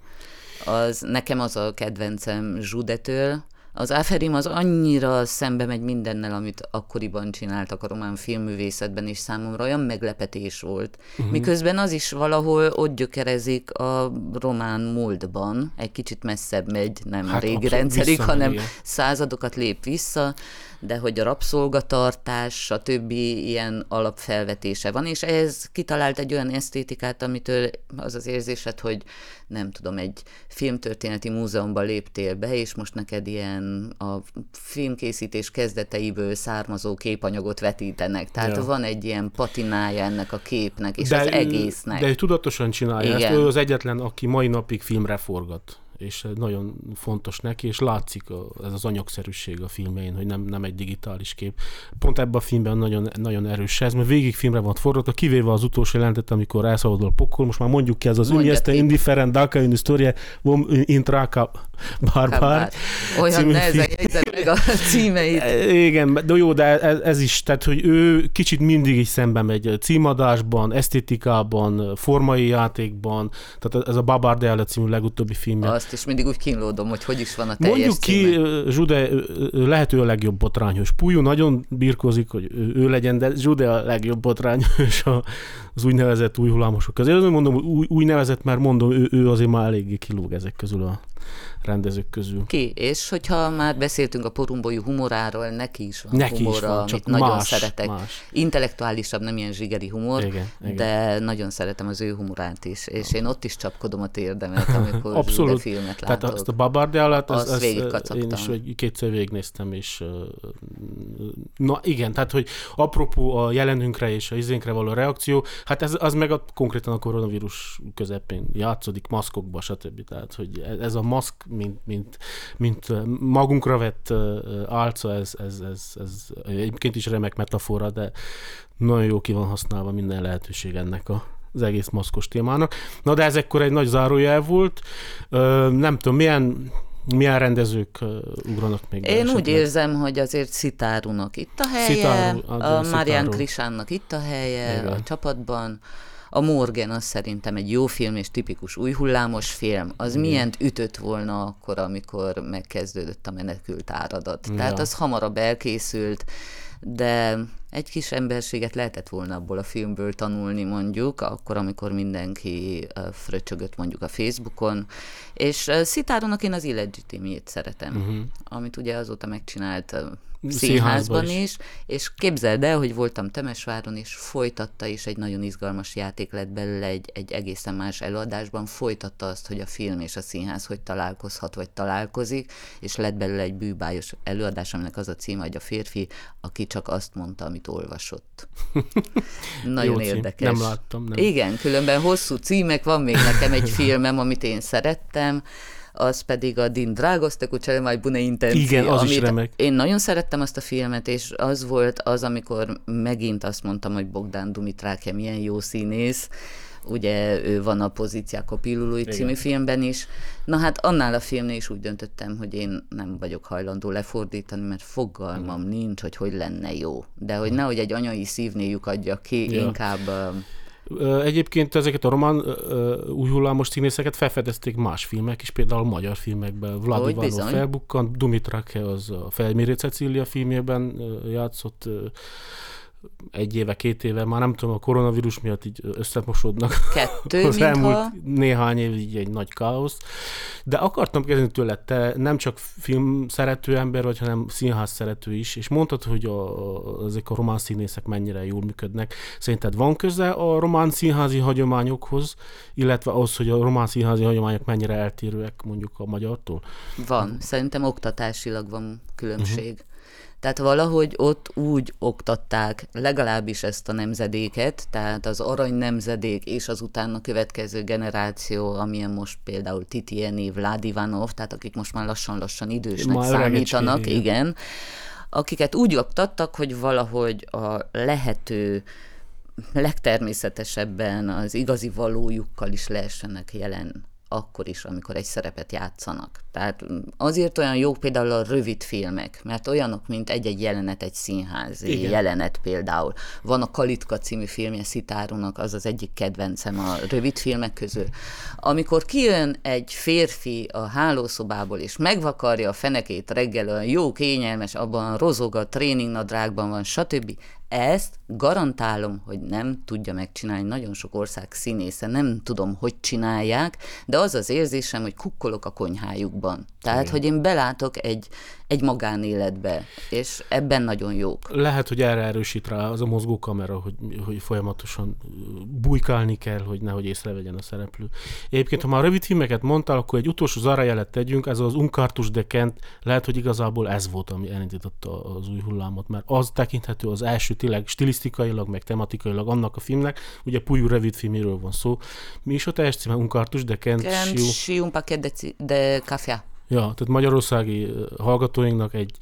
az nekem az a kedvencem Zsudetől, az Aferim az annyira szembe megy mindennel, amit akkoriban csináltak a román filmművészetben, és számomra olyan meglepetés volt. Uh-huh. Miközben az is valahol ott gyökerezik a román múltban, egy kicsit messzebb megy, nem hát régi rendszerig, hanem igen. századokat lép vissza, de hogy a rabszolgatartás, a többi ilyen alapfelvetése van, és ez kitalált egy olyan esztétikát, amitől az az érzésed, hogy nem tudom, egy filmtörténeti múzeumban léptél be, és most neked ilyen a filmkészítés kezdeteiből származó képanyagot vetítenek. Tehát Ja. van egy ilyen patinája ennek a képnek, és de az egésznek. De ő tudatosan csinálja Igen. ezt. Ő az egyetlen, aki mai napig filmre forgat és nagyon fontos neki, és látszik a, ez az anyagszerűség a filmjein, hogy nem, nem egy digitális kép. Pont ebben a filmben nagyon, nagyon erős ez, mert végig filmre van forgatva, kivéve az utolsó jelentet, amikor elszabadul a pokol, most már mondjuk ki, ez az ki. Indiferent Daka in Historia vom intraka barbár. Bár. Olyan nehezen film. jegyzett meg a címeit. [LAUGHS] Igen, de jó, de ez, ez is, tehát, hogy ő kicsit mindig is szembe megy címadásban, esztétikában, formai játékban, tehát ez a Babar Deala című legutóbbi filmje. Azt is mindig úgy kínlódom, hogy hogy is van a teljes Mondjuk ki, címe. ö, Zsude lehető a legjobb botrányos. Pujú nagyon birkózik, hogy ő, legyen, de Zsude a legjobb botrányos [LAUGHS] az úgynevezett új hullámosok közé. Azért mondom, új, úgynevezett, mert mondom, ő, ő azért már eléggé kilóg ezek közül a rendezők közül. Ki, és hogyha már beszéltünk a porumbolyú humoráról, neki is van Neki is humora, van, amit csak nagyon más, szeretek. más. Intellektuálisabb, nem ilyen zsigeri humor, Igen, igen. de nagyon szeretem az ő humorát is, és én ott is csapkodom a térdemet, amikor [LAUGHS] Abszolút. Filmet Tehát látok. azt a Babardialát, Azt az, az, végigkacagtam. én is kétszer végignéztem, és na igen, tehát hogy apropó a jelenünkre és a izénkre való reakció, hát ez, az meg a, konkrétan a koronavírus közepén játszódik, maszkokba, stb. Tehát, hogy ez a maszk, mint, mint, mint magunkra vett álca, ez, ez, ez, ez egyébként is remek metafora, de nagyon jó ki van használva minden lehetőség ennek a az egész maszkos témának. Na de ez ekkor egy nagy zárójel volt. Nem tudom, milyen, milyen rendezők ugranak még be Én úgy esetleg? érzem, hogy azért Szitárunak itt a helye, Szitáru, a Marian. Krisánnak itt a helye Igen. a csapatban. A Morgan az szerintem egy jó film és tipikus új hullámos film. Az milyen ütött volna akkor, amikor megkezdődött a menekült áradat. Ja. Tehát az hamarabb elkészült, de egy kis emberséget lehetett volna abból a filmből tanulni mondjuk, akkor, amikor mindenki fröcsögött mondjuk a Facebookon, és Szitáronak én az illegitimét szeretem, uh-huh. amit ugye azóta megcsinált Színházban is. is, és képzeld el, hogy voltam Temesváron, és folytatta, és egy nagyon izgalmas játék lett belőle egy, egy egészen más előadásban, folytatta azt, hogy a film és a színház hogy találkozhat, vagy találkozik, és lett belőle egy bűbájos előadás, aminek az a címe, hogy a férfi, aki csak azt mondta, amit olvasott. [LAUGHS] Nagyon Jó cím. érdekes. Nem láttam, nem. Igen, különben hosszú címek, van még nekem egy [LAUGHS] filmem, amit én szerettem, az pedig a Din Dragos, te mai bune intenció. Igen, az is amit remek. Én nagyon szerettem azt a filmet, és az volt az, amikor megint azt mondtam, hogy Bogdán Dumitráke milyen jó színész, ugye ő van a Pozíciák a Pilulúj című filmben is. Na hát annál a filmnél is úgy döntöttem, hogy én nem vagyok hajlandó lefordítani, mert fogalmam nincs, hogy hogy lenne jó. De hogy nehogy egy anyai szívnél lyukadja ki, Ja. inkább Egyébként ezeket a román új hullámos színészeket felfedezték más filmek is, például magyar filmekben. Vlad Hogy Ivanov felbukkant, Dumitrake az a Felmérő Cecília filmjében játszott egy éve, két éve, már nem tudom, a koronavírus miatt így összemosódnak kettő, [LAUGHS] az mintha... elmúlt néhány év így egy nagy káosz. De akartam kérdezni tőle, te nem csak film szerető ember vagy, hanem színház szerető is, és mondtad, hogy a, ezek a román színészek mennyire jól működnek. Szerinted van köze a román színházi hagyományokhoz, illetve az, hogy a román színházi hagyományok mennyire eltérőek mondjuk a magyartól? Van, szerintem oktatásilag van különbség. Uh-huh. Tehát valahogy ott úgy oktatták legalábbis ezt a nemzedéket, tehát az arany nemzedék és az utána következő generáció, amilyen most például Titieni, Vlad Ivanov, tehát akik most már lassan-lassan idősnek Már számítanak, igen. igen. akiket úgy oktattak, hogy valahogy a lehető legtermészetesebben az igazi valójukkal is lehessenek jelen akkor is, amikor egy szerepet játszanak. Tehát azért olyan jók például a rövid filmek, mert olyanok, mint egy-egy jelenet, egy színházi Igen. jelenet például. Van a Kalitka című filmje Szitárónak, az az egyik kedvencem a rövid filmek közül. Amikor kijön egy férfi a hálószobából, és megvakarja a fenekét reggel, olyan jó, kényelmes, abban rozog a tréningnadrágban van, stb ezt garantálom, hogy nem tudja megcsinálni. Nagyon sok ország színésze, nem tudom, hogy csinálják, de az az érzésem, hogy kukkolok a konyhájukban. Tehát, Igen. hogy én belátok egy, egy magánéletbe, és ebben nagyon jók. Lehet, hogy erre erősít rá az a mozgókamera, hogy, hogy folyamatosan bujkálni kell, hogy nehogy észrevegyen a szereplő. Egyébként, ha már rövid filmeket mondtál, akkor egy utolsó zarajelet tegyünk, ez az Unkartus de Kent, lehet, hogy igazából ez volt, ami elindította az új hullámot, mert az tekinthető az első tényleg stilisztikailag, meg tematikailag annak a filmnek, ugye Pujú rövid filméről van szó. Mi is a teljes címe? Unkartus de Kent, Kent un paquet de, de café. Ja, tehát magyarországi hallgatóinknak egy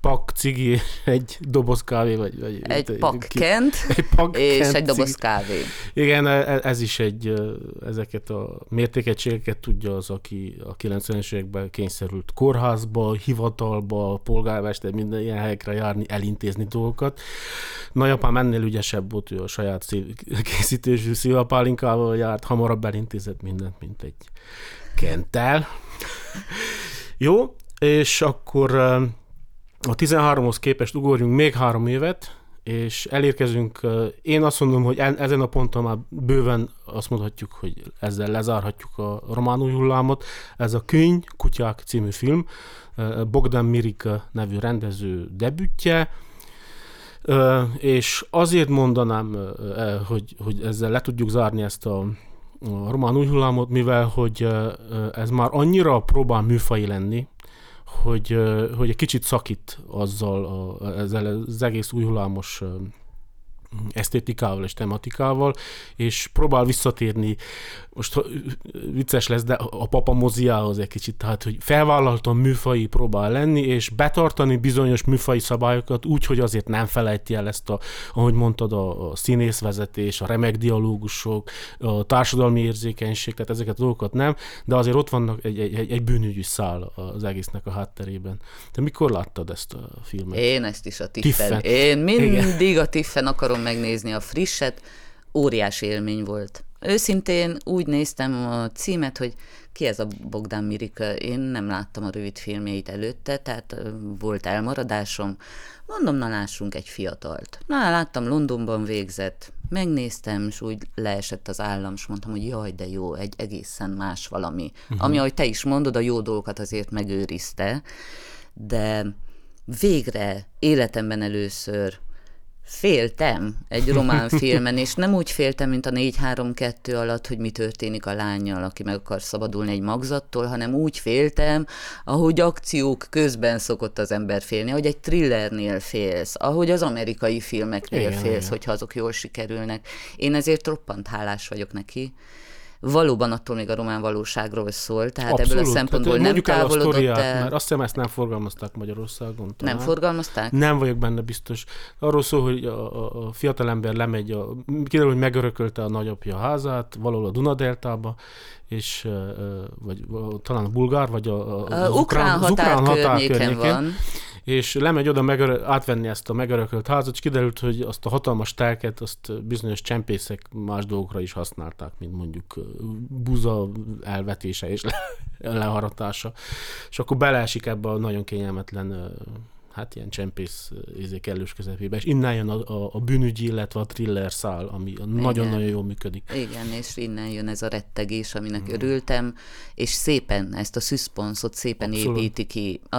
pak cigi, [LAUGHS] egy doboz kávé, vagy... vagy egy pak ki, kent, [LAUGHS] egy pak és kent egy doboz cigi. kávé. Igen, e, e, ez is egy, ezeket a mértékegységeket tudja az, aki a 90-es években kényszerült kórházba, hivatalba, polgármester, minden ilyen helyekre járni, elintézni dolgokat. Nagyapám ennél ügyesebb volt, ő a saját szív, [LAUGHS] készítésű szilvapálinkával járt, hamarabb elintézett mindent, mint egy kenttel. Jó, és akkor a 13-hoz képest ugorjunk még három évet, és elérkezünk, én azt mondom, hogy ezen a ponton már bőven azt mondhatjuk, hogy ezzel lezárhatjuk a román új hullámot. Ez a Könyv, Kutyák című film, Bogdan Mirika nevű rendező debütje, és azért mondanám, hogy, hogy ezzel le tudjuk zárni ezt a, a román új hullámot, mivel hogy ez már annyira próbál műfai lenni, hogy, hogy egy kicsit szakít azzal a, ezzel az egész új hullámos esztétikával és tematikával, és próbál visszatérni, most vicces lesz, de a papa moziához egy kicsit, tehát, hogy felvállaltan műfai próbál lenni, és betartani bizonyos műfai szabályokat úgy, hogy azért nem felejti el ezt a, ahogy mondtad, a, a színészvezetés, a remek dialógusok, a társadalmi érzékenység, tehát ezeket a dolgokat nem, de azért ott vannak egy, egy, egy bűnügyi szál az egésznek a hátterében. Te mikor láttad ezt a filmet? Én ezt is a Tiffen. tiffen. Én mindig Igen. a Tiffen akarom megnézni a frisset, óriási élmény volt. Őszintén úgy néztem a címet, hogy ki ez a Bogdan Mirika, én nem láttam a rövid filmjeit előtte, tehát volt elmaradásom. Mondom, na lássunk egy fiatalt. Na, láttam, Londonban végzett, megnéztem, és úgy leesett az állam, és mondtam, hogy jaj, de jó, egy egészen más valami. Uh-huh. Ami, ahogy te is mondod, a jó dolgokat azért megőrizte, de végre életemben először Féltem egy román [LAUGHS] filmen, és nem úgy féltem, mint a 4-3-2 alatt, hogy mi történik a lányjal, aki meg akar szabadulni egy magzattól, hanem úgy féltem, ahogy akciók közben szokott az ember félni, ahogy egy thrillernél félsz, ahogy az amerikai filmeknél igen, félsz, igen. hogyha azok jól sikerülnek. Én ezért roppant hálás vagyok neki, valóban attól még a román valóságról szól, tehát Abszolút. ebből a szempontból tehát, nem távolodott el. Sztoriát, el. Mert azt hiszem ezt nem forgalmazták Magyarországon. Talán. Nem forgalmazták? Nem vagyok benne biztos. Arról szól, hogy a, a, a fiatalember lemegy, a, kiderül, hogy megörökölte a nagyapja házát, valahol a Dunadeltába, és vagy talán a bulgár, vagy a, a, az ukrán, ukrán határ, ukrán határ környéken, környéken van és lemegy oda megörö- átvenni ezt a megörökölt házat, és kiderült, hogy azt a hatalmas telket, azt bizonyos csempészek más dolgokra is használták, mint mondjuk buza elvetése és le- [LAUGHS] leharatása. És akkor beleesik ebbe a nagyon kényelmetlen hát ilyen csempész izé kellős közepébe, és innen jön a, a, a bűnügyi, illetve a thriller szál, ami nagyon-nagyon jól működik. Igen, és innen jön ez a rettegés, aminek mm. örültem, és szépen ezt a szüszponszot szépen Abszolút. építi ki. A,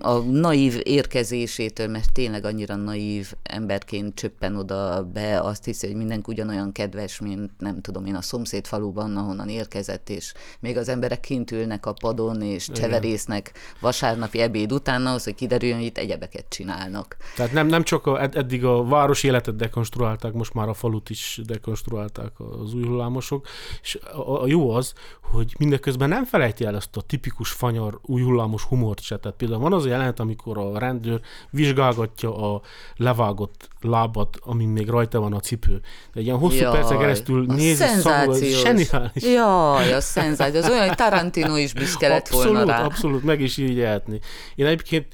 a naív érkezésétől, mert tényleg annyira naív emberként csöppen oda be, azt hiszi, hogy mindenki ugyanolyan kedves, mint nem tudom én a szomszéd faluban, ahonnan érkezett, és még az emberek kint ülnek a padon, és cseverésznek vasárnapi ebéd után, ahhoz, hogy kiderüljön, hogy itt egyebek egyebeket csinálnak. Tehát nem, nem csak a, eddig a város életet dekonstruálták, most már a falut is dekonstruálták az új hullámosok, és a, a jó az, hogy mindeközben nem felejti el ezt a tipikus fanyar új hullámos humort se. Tehát például van az a jelenet, amikor a rendőr vizsgálgatja a levágott lábat, amin még rajta van a cipő. De egy ilyen hosszú Jaj, percen keresztül nézi, szagol, zseniális. Jaj, a szenzációs. Az olyan, hogy Tarantino is büszke lett abszolút, volna rá. Abszolút, meg is így ehetni. Én egyébként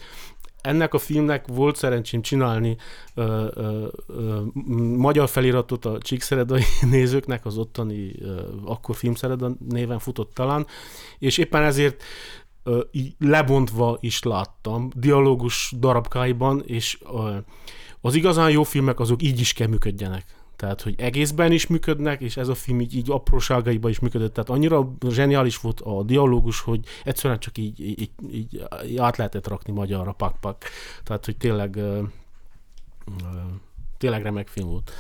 ennek a filmnek volt szerencsém csinálni ö, ö, ö, magyar feliratot a Csíkszeredai [LAUGHS] nézőknek, az ottani ö, akkor Filmszereda néven futott talán, és éppen ezért ö, lebontva is láttam, dialógus darabkáiban, és ö, az igazán jó filmek azok így is kell működjenek. Tehát, hogy egészben is működnek, és ez a film így, így apróságaiban is működött. Tehát annyira zseniális volt a dialógus, hogy egyszerűen csak így, így, így, így át lehetett rakni magyarra, pak-pak. Tehát, hogy tényleg, tényleg remek film volt.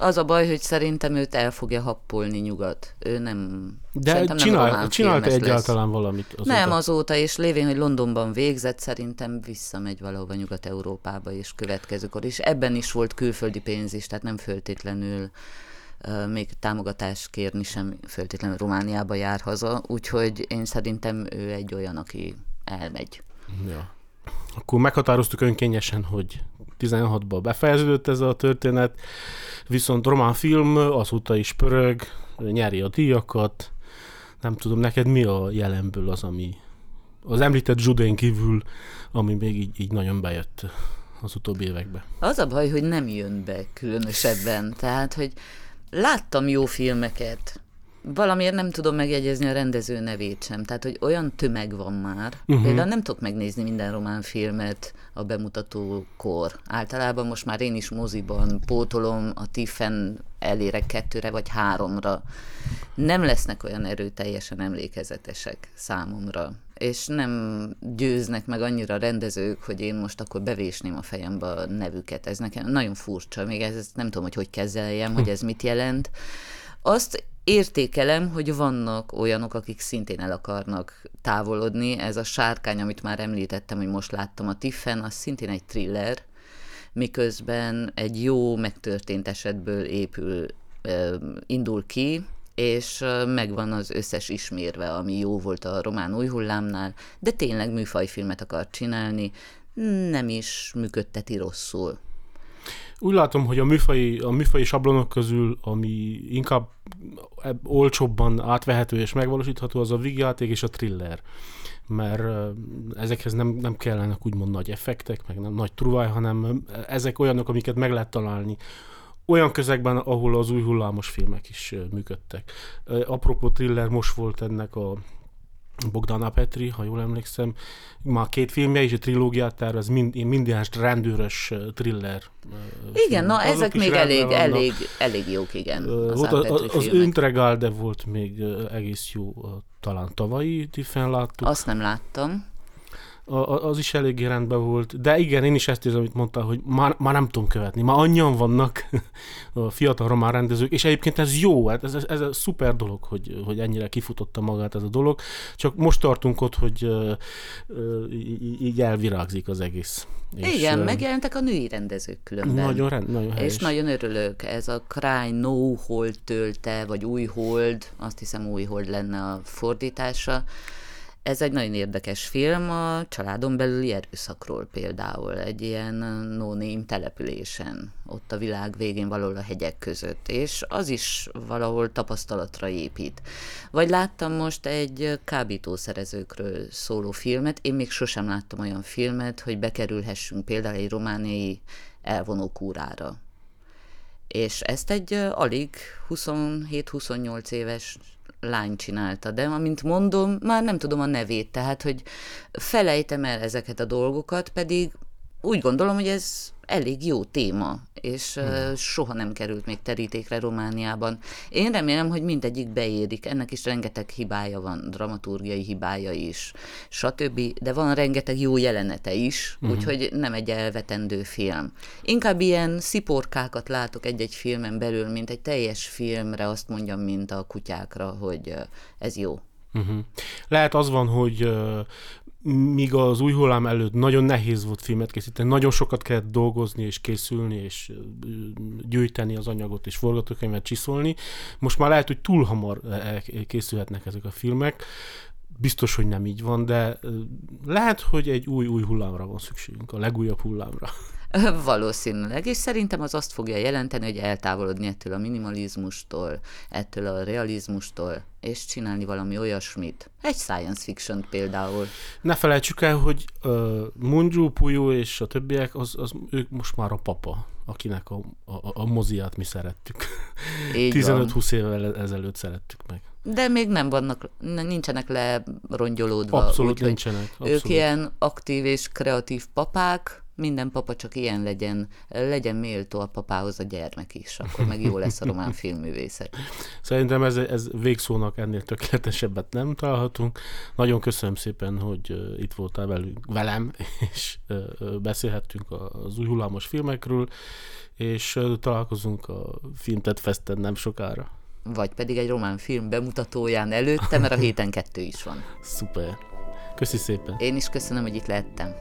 Az a baj, hogy szerintem őt el fogja happolni nyugat. Ő nem... De csinál, nem csinálta egyáltalán lesz. valamit azóta? Nem azóta, és lévén, hogy Londonban végzett, szerintem visszamegy valahova Nyugat-Európába és következőkor. És ebben is volt külföldi pénz is, tehát nem föltétlenül uh, még támogatást kérni sem föltétlenül Romániába jár haza, úgyhogy én szerintem ő egy olyan, aki elmegy. Ja. Akkor meghatároztuk önkényesen, hogy 16-ban befejeződött ez a történet, viszont román film azóta is pörög, nyeri a díjakat, nem tudom, neked mi a jelenből az, ami az említett Zsudén kívül, ami még így, így nagyon bejött az utóbbi években. Az a baj, hogy nem jön be különösebben, tehát, hogy láttam jó filmeket, valamiért nem tudom megjegyezni a rendező nevét sem. Tehát, hogy olyan tömeg van már. Uh-huh. Például nem tudok megnézni minden román filmet a bemutatókor. Általában most már én is moziban pótolom, a Tiffen elérek kettőre vagy háromra. Nem lesznek olyan erőteljesen emlékezetesek számomra. És nem győznek meg annyira rendezők, hogy én most akkor bevésném a fejembe a nevüket. Ez nekem nagyon furcsa. Még ez, nem tudom, hogy hogy kezeljem, hogy ez mit jelent. Azt értékelem, hogy vannak olyanok, akik szintén el akarnak távolodni. Ez a sárkány, amit már említettem, hogy most láttam a Tiffen, az szintén egy thriller, miközben egy jó megtörtént esetből épül, indul ki, és megvan az összes ismérve, ami jó volt a román új hullámnál, de tényleg műfajfilmet akar csinálni, nem is működteti rosszul. Úgy látom, hogy a műfai, a műfai sablonok közül, ami inkább olcsóbban átvehető és megvalósítható, az a vígjáték és a thriller. Mert ezekhez nem, nem kellenek úgymond nagy effektek, meg nem nagy truvaj, hanem ezek olyanok, amiket meg lehet találni olyan közegben, ahol az új hullámos filmek is működtek. Apropó thriller, most volt ennek a Bogdana Petri, ha jól emlékszem, már két filmje és egy trilógiát tervez, mind, minden rendőrös thriller. Igen, na ezek még elég, elég, elég jók, igen. Az, volt az, az Öntregál, de volt még egész jó, talán tavalyi Tiffen láttuk. Azt nem láttam az is eléggé rendben volt. De igen, én is ezt érzem, amit mondtál, hogy már, már nem tudom követni. Már annyian vannak [LAUGHS] a fiatal román rendezők, és egyébként ez jó, hát ez, ez, ez egy szuper dolog, hogy, hogy ennyire kifutotta magát ez a dolog. Csak most tartunk ott, hogy uh, uh, így elvirágzik az egész. Igen, és, megjelentek a női rendezők különben. Nagyon, rend, nagyon helyes. És nagyon örülök. Ez a Cry No Hold tölte, vagy Új Hold, azt hiszem Új Hold lenne a fordítása ez egy nagyon érdekes film a családon belüli erőszakról például, egy ilyen no településen, ott a világ végén valahol a hegyek között, és az is valahol tapasztalatra épít. Vagy láttam most egy kábítószerezőkről szóló filmet, én még sosem láttam olyan filmet, hogy bekerülhessünk például egy romániai elvonó kúrára. És ezt egy alig 27-28 éves lány csinálta, de amint mondom, már nem tudom a nevét, tehát, hogy felejtem el ezeket a dolgokat, pedig úgy gondolom, hogy ez elég jó téma, és hmm. soha nem került még terítékre Romániában. Én remélem, hogy mindegyik beérik, ennek is rengeteg hibája van, dramaturgiai hibája is, stb., de van rengeteg jó jelenete is, hmm. úgyhogy nem egy elvetendő film. Inkább ilyen sziporkákat látok egy-egy filmen belül, mint egy teljes filmre azt mondjam, mint a kutyákra, hogy ez jó. Uh-huh. Lehet az van, hogy míg az új hullám előtt nagyon nehéz volt filmet készíteni, nagyon sokat kellett dolgozni és készülni, és gyűjteni az anyagot, és forgatókönyvet csiszolni. Most már lehet, hogy túl hamar készülhetnek ezek a filmek. Biztos, hogy nem így van, de lehet, hogy egy új-új hullámra van szükségünk, a legújabb hullámra. [LAUGHS] Valószínűleg, és szerintem az azt fogja jelenteni, hogy eltávolodni ettől a minimalizmustól, ettől a realizmustól, és csinálni valami olyasmit. Egy science fiction például. Ne felejtsük el, hogy uh, Munju, Puyo és a többiek, az, az, ők most már a papa, akinek a, a, a moziát mi szerettük. 15-20 évvel ezelőtt szerettük meg. De még nem vannak, nincsenek lerongyolódva. Abszolút úgy, nincsenek. Abszolút. Ők ilyen aktív és kreatív papák, minden papa csak ilyen legyen, legyen méltó a papához a gyermek is, akkor meg jó lesz a román filmművészet. Szerintem ez, ez végszónak ennél tökéletesebbet nem találhatunk. Nagyon köszönöm szépen, hogy itt voltál velünk, velem, és beszélhettünk az új hullámos filmekről, és találkozunk a Filmtet Festen nem sokára. Vagy pedig egy román film bemutatóján előtte, mert a héten kettő is van. Szuper. Köszi szépen. Én is köszönöm, hogy itt lehettem.